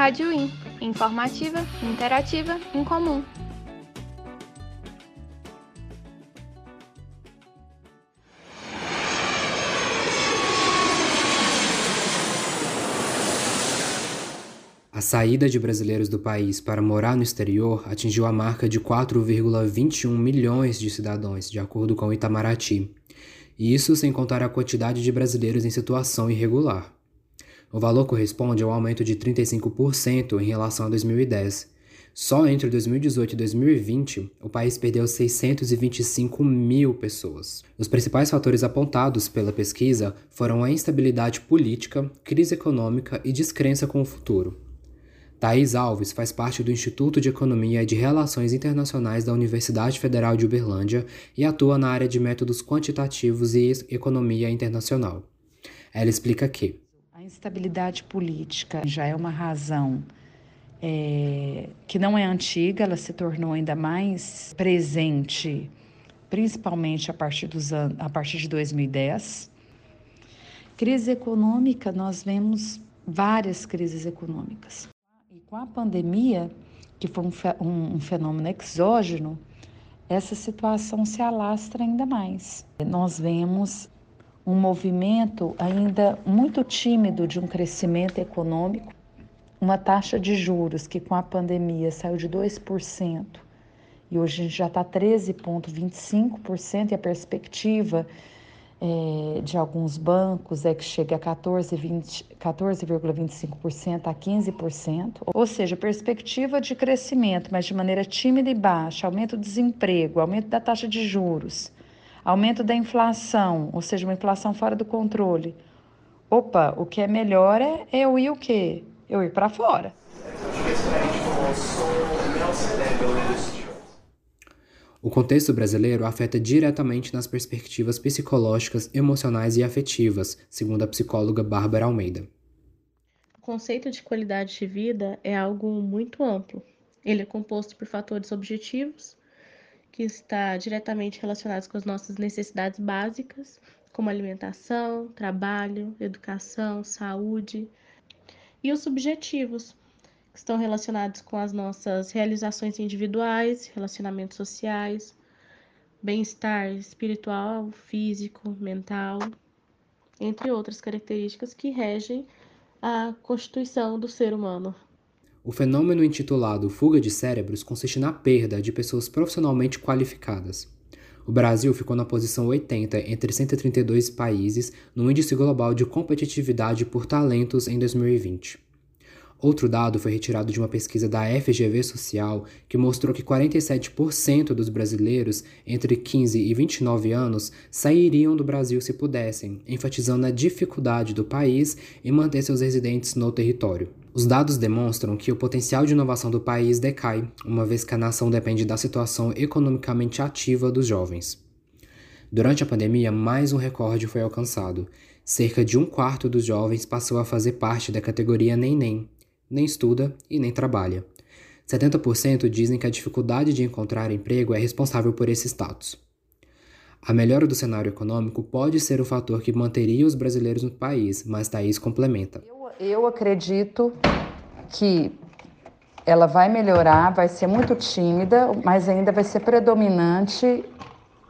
Rádio In, informativa, interativa, incomum. A saída de brasileiros do país para morar no exterior atingiu a marca de 4,21 milhões de cidadãos, de acordo com o Itamaraty. Isso sem contar a quantidade de brasileiros em situação irregular. O valor corresponde ao aumento de 35% em relação a 2010. Só entre 2018 e 2020, o país perdeu 625 mil pessoas. Os principais fatores apontados pela pesquisa foram a instabilidade política, crise econômica e descrença com o futuro. Thais Alves faz parte do Instituto de Economia e de Relações Internacionais da Universidade Federal de Uberlândia e atua na área de métodos quantitativos e economia internacional. Ela explica que a instabilidade política já é uma razão é, que não é antiga, ela se tornou ainda mais presente, principalmente a partir, dos a partir de 2010. Crise econômica, nós vemos várias crises econômicas com a pandemia, que foi um, um fenômeno exógeno, essa situação se alastra ainda mais. Nós vemos um movimento ainda muito tímido de um crescimento econômico, uma taxa de juros que com a pandemia saiu de 2% e hoje a gente já está 13,25% e a perspectiva é, de alguns bancos é que chega a 14,25% 14, a 15%, ou seja, perspectiva de crescimento, mas de maneira tímida e baixa, aumento do desemprego, aumento da taxa de juros, aumento da inflação, ou seja, uma inflação fora do controle. Opa, o que é melhor é eu ir o quê? Eu ir para fora. O contexto brasileiro afeta diretamente nas perspectivas psicológicas, emocionais e afetivas, segundo a psicóloga Bárbara Almeida. O conceito de qualidade de vida é algo muito amplo. Ele é composto por fatores objetivos, que está diretamente relacionados com as nossas necessidades básicas, como alimentação, trabalho, educação, saúde, e os subjetivos, estão relacionados com as nossas realizações individuais, relacionamentos sociais, bem-estar espiritual, físico, mental, entre outras características que regem a constituição do ser humano. O fenômeno intitulado fuga de cérebros consiste na perda de pessoas profissionalmente qualificadas. O Brasil ficou na posição 80 entre 132 países no Índice Global de Competitividade por Talentos em 2020. Outro dado foi retirado de uma pesquisa da FGV Social que mostrou que 47% dos brasileiros entre 15 e 29 anos sairiam do Brasil se pudessem, enfatizando a dificuldade do país em manter seus residentes no território. Os dados demonstram que o potencial de inovação do país decai, uma vez que a nação depende da situação economicamente ativa dos jovens. Durante a pandemia, mais um recorde foi alcançado. Cerca de um quarto dos jovens passou a fazer parte da categoria Nem-Nem, nem estuda e nem trabalha. 70% dizem que a dificuldade de encontrar emprego é responsável por esse status. A melhora do cenário econômico pode ser o fator que manteria os brasileiros no país, mas Thaís complementa. Eu, eu acredito que ela vai melhorar, vai ser muito tímida, mas ainda vai ser predominante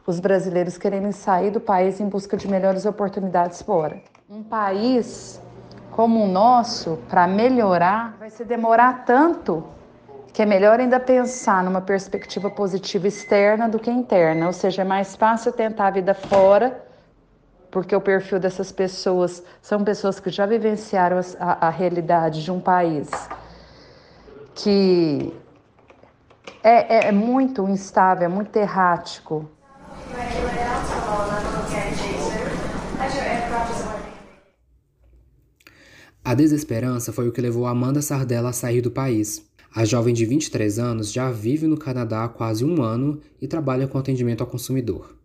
os brasileiros querendo sair do país em busca de melhores oportunidades fora. Um país como o nosso, para melhorar, vai se demorar tanto que é melhor ainda pensar numa perspectiva positiva externa do que interna, ou seja, é mais fácil tentar a vida fora, porque o perfil dessas pessoas são pessoas que já vivenciaram a, a realidade de um país que é, é, é muito instável, é muito errático. A desesperança foi o que levou Amanda Sardella a sair do país. A jovem de 23 anos já vive no Canadá há quase um ano e trabalha com atendimento ao consumidor.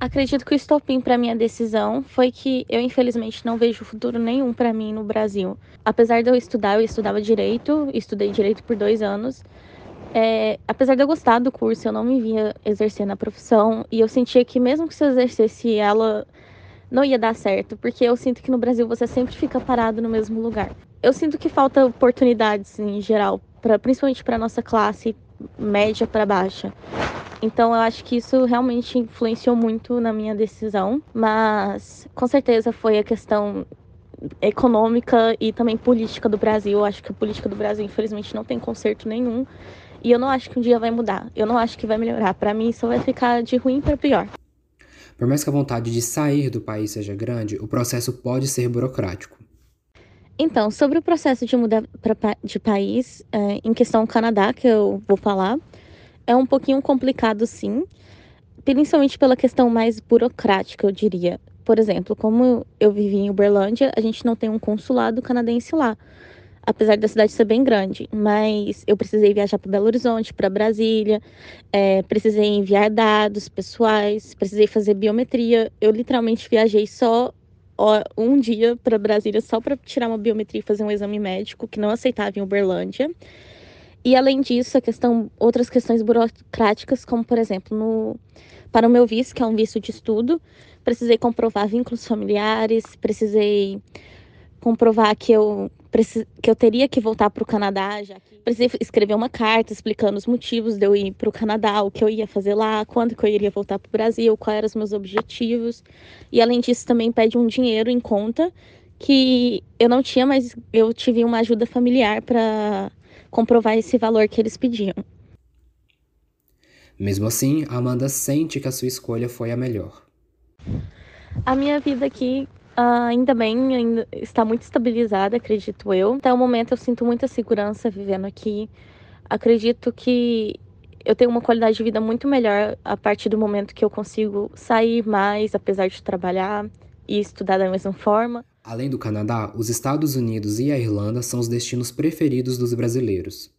Acredito que o estopim para minha decisão foi que eu infelizmente não vejo futuro nenhum para mim no Brasil. Apesar de eu estudar, eu estudava direito, estudei direito por dois anos. É, apesar de eu gostar do curso, eu não me via exercendo a profissão e eu sentia que mesmo que se eu exercesse ela não ia dar certo, porque eu sinto que no Brasil você sempre fica parado no mesmo lugar. Eu sinto que falta oportunidades em geral, pra, principalmente para nossa classe média para baixa. Então eu acho que isso realmente influenciou muito na minha decisão, mas com certeza foi a questão econômica e também política do Brasil. Eu acho que a política do Brasil, infelizmente, não tem conserto nenhum. E eu não acho que um dia vai mudar. Eu não acho que vai melhorar. Para mim, isso vai ficar de ruim para pior. Por mais que a vontade de sair do país seja grande, o processo pode ser burocrático. Então, sobre o processo de mudar pra, de país, é, em questão Canadá, que eu vou falar, é um pouquinho complicado, sim, principalmente pela questão mais burocrática, eu diria. Por exemplo, como eu vivi em Uberlândia, a gente não tem um consulado canadense lá, apesar da cidade ser bem grande. Mas eu precisei viajar para Belo Horizonte, para Brasília, é, precisei enviar dados pessoais, precisei fazer biometria. Eu literalmente viajei só um dia para Brasília só para tirar uma biometria e fazer um exame médico que não aceitava em Uberlândia. E além disso, a questão, outras questões burocráticas, como por exemplo, no, para o meu visto, que é um visto de estudo, precisei comprovar vínculos familiares, precisei comprovar que eu, que eu teria que voltar para o Canadá, já que precisei escrever uma carta explicando os motivos de eu ir para o Canadá, o que eu ia fazer lá, quando que eu iria voltar para o Brasil, quais eram os meus objetivos. E além disso, também pede um dinheiro em conta que eu não tinha, mas eu tive uma ajuda familiar para comprovar esse valor que eles pediam. Mesmo assim, Amanda sente que a sua escolha foi a melhor. A minha vida aqui ainda bem ainda está muito estabilizada, acredito eu. Até o momento eu sinto muita segurança vivendo aqui. Acredito que eu tenho uma qualidade de vida muito melhor a partir do momento que eu consigo sair mais, apesar de trabalhar e estudar da mesma forma. Além do Canadá, os Estados Unidos e a Irlanda são os destinos preferidos dos brasileiros.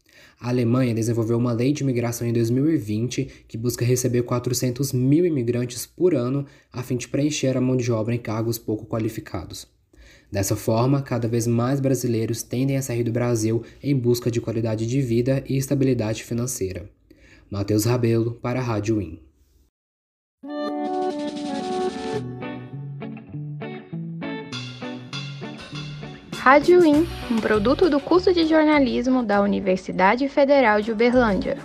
A Alemanha desenvolveu uma lei de imigração em 2020 que busca receber 400 mil imigrantes por ano a fim de preencher a mão de obra em cargos pouco qualificados. Dessa forma, cada vez mais brasileiros tendem a sair do Brasil em busca de qualidade de vida e estabilidade financeira. Matheus Rabelo, para a Rádio Win. Rádio IN, um produto do curso de jornalismo da Universidade Federal de Uberlândia.